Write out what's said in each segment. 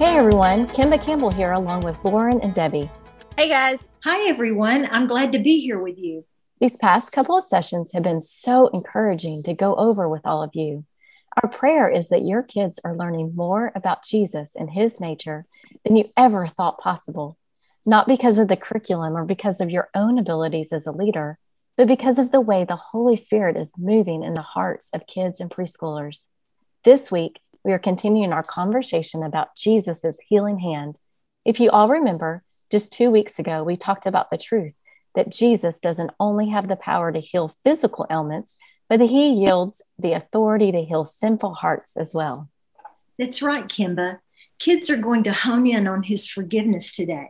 Hey everyone, Kimba Campbell here along with Lauren and Debbie. Hey guys. Hi everyone, I'm glad to be here with you. These past couple of sessions have been so encouraging to go over with all of you. Our prayer is that your kids are learning more about Jesus and his nature than you ever thought possible, not because of the curriculum or because of your own abilities as a leader, but because of the way the Holy Spirit is moving in the hearts of kids and preschoolers. This week, we are continuing our conversation about Jesus' healing hand. If you all remember, just two weeks ago, we talked about the truth that Jesus doesn't only have the power to heal physical ailments, but that he yields the authority to heal sinful hearts as well. That's right, Kimba. Kids are going to hone in on his forgiveness today.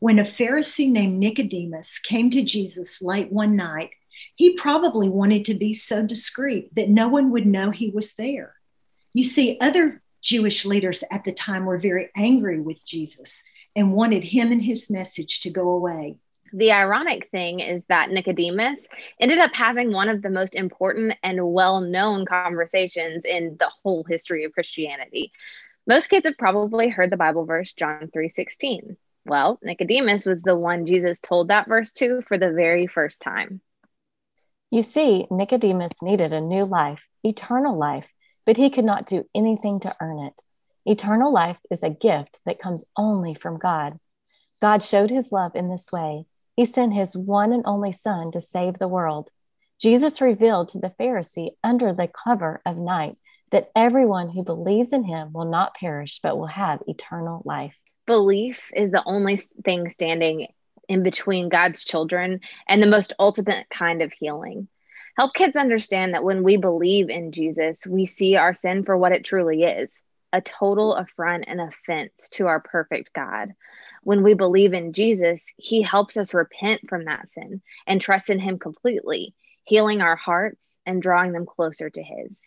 When a Pharisee named Nicodemus came to Jesus late one night, he probably wanted to be so discreet that no one would know he was there. You see, other Jewish leaders at the time were very angry with Jesus and wanted him and his message to go away the ironic thing is that Nicodemus ended up having one of the most important and well known conversations in the whole history of Christianity. Most kids have probably heard the Bible verse John 3:16. Well, Nicodemus was the one Jesus told that verse to for the very first time. You see, Nicodemus needed a new life, eternal life, but he could not do anything to earn it. Eternal life is a gift that comes only from God. God showed his love in this way he sent his one and only Son to save the world. Jesus revealed to the Pharisee under the cover of night that everyone who believes in him will not perish, but will have eternal life. Belief is the only thing standing in between God's children and the most ultimate kind of healing. Help kids understand that when we believe in Jesus, we see our sin for what it truly is a total affront and offense to our perfect God when we believe in Jesus, he helps us repent from that sin and trust in him completely, healing our hearts and drawing them closer to his.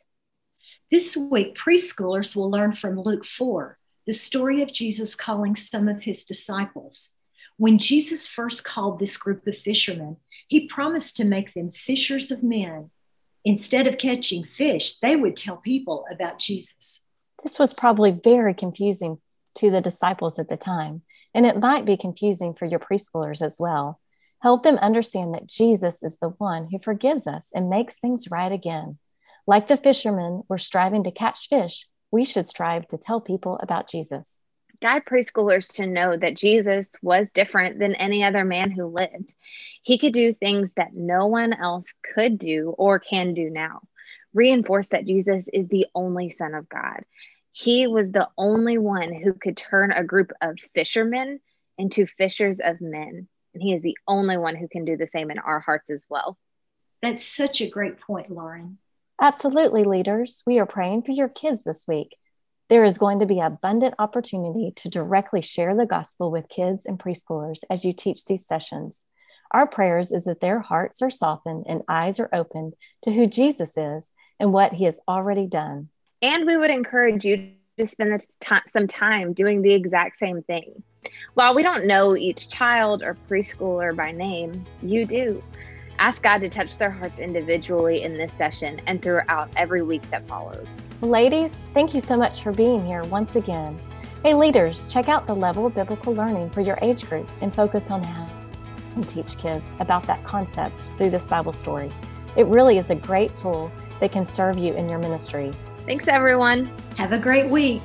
This week, preschoolers will learn from Luke 4, the story of Jesus calling some of his disciples. When Jesus first called this group of fishermen, he promised to make them fishers of men. Instead of catching fish, they would tell people about Jesus. This was probably very confusing to the disciples at the time and it might be confusing for your preschoolers as well. Help them understand that Jesus is the one who forgives us and makes things right again. Like the fishermen were striving to catch fish, we should strive to tell people about Jesus. Guide preschoolers to know that Jesus was different than any other man who lived. He could do things that no one else could do or can do now. Reinforce that Jesus is the only Son of God he was the only one who could turn a group of fishermen into fishers of men. And he is the only one who can do the same in our hearts as well. That's such a great point, Lauren. Absolutely, leaders. We are praying for your kids this week. There is going to be abundant opportunity to directly share the gospel with kids and preschoolers as you teach these sessions. Our prayers is that their hearts are softened and eyes are opened to who Jesus is and what he has already done. And we would encourage you to spend some time doing the exact same thing. While we don't know each child or preschooler by name, you do. Ask God to touch their hearts individually in this session and throughout every week that follows. Ladies, thank you so much for being here once again. Hey, leaders, check out the level of biblical learning for your age group and focus on how and teach kids about that concept through this Bible story. It really is a great tool that can serve you in your ministry. Thanks, everyone. Have a great week.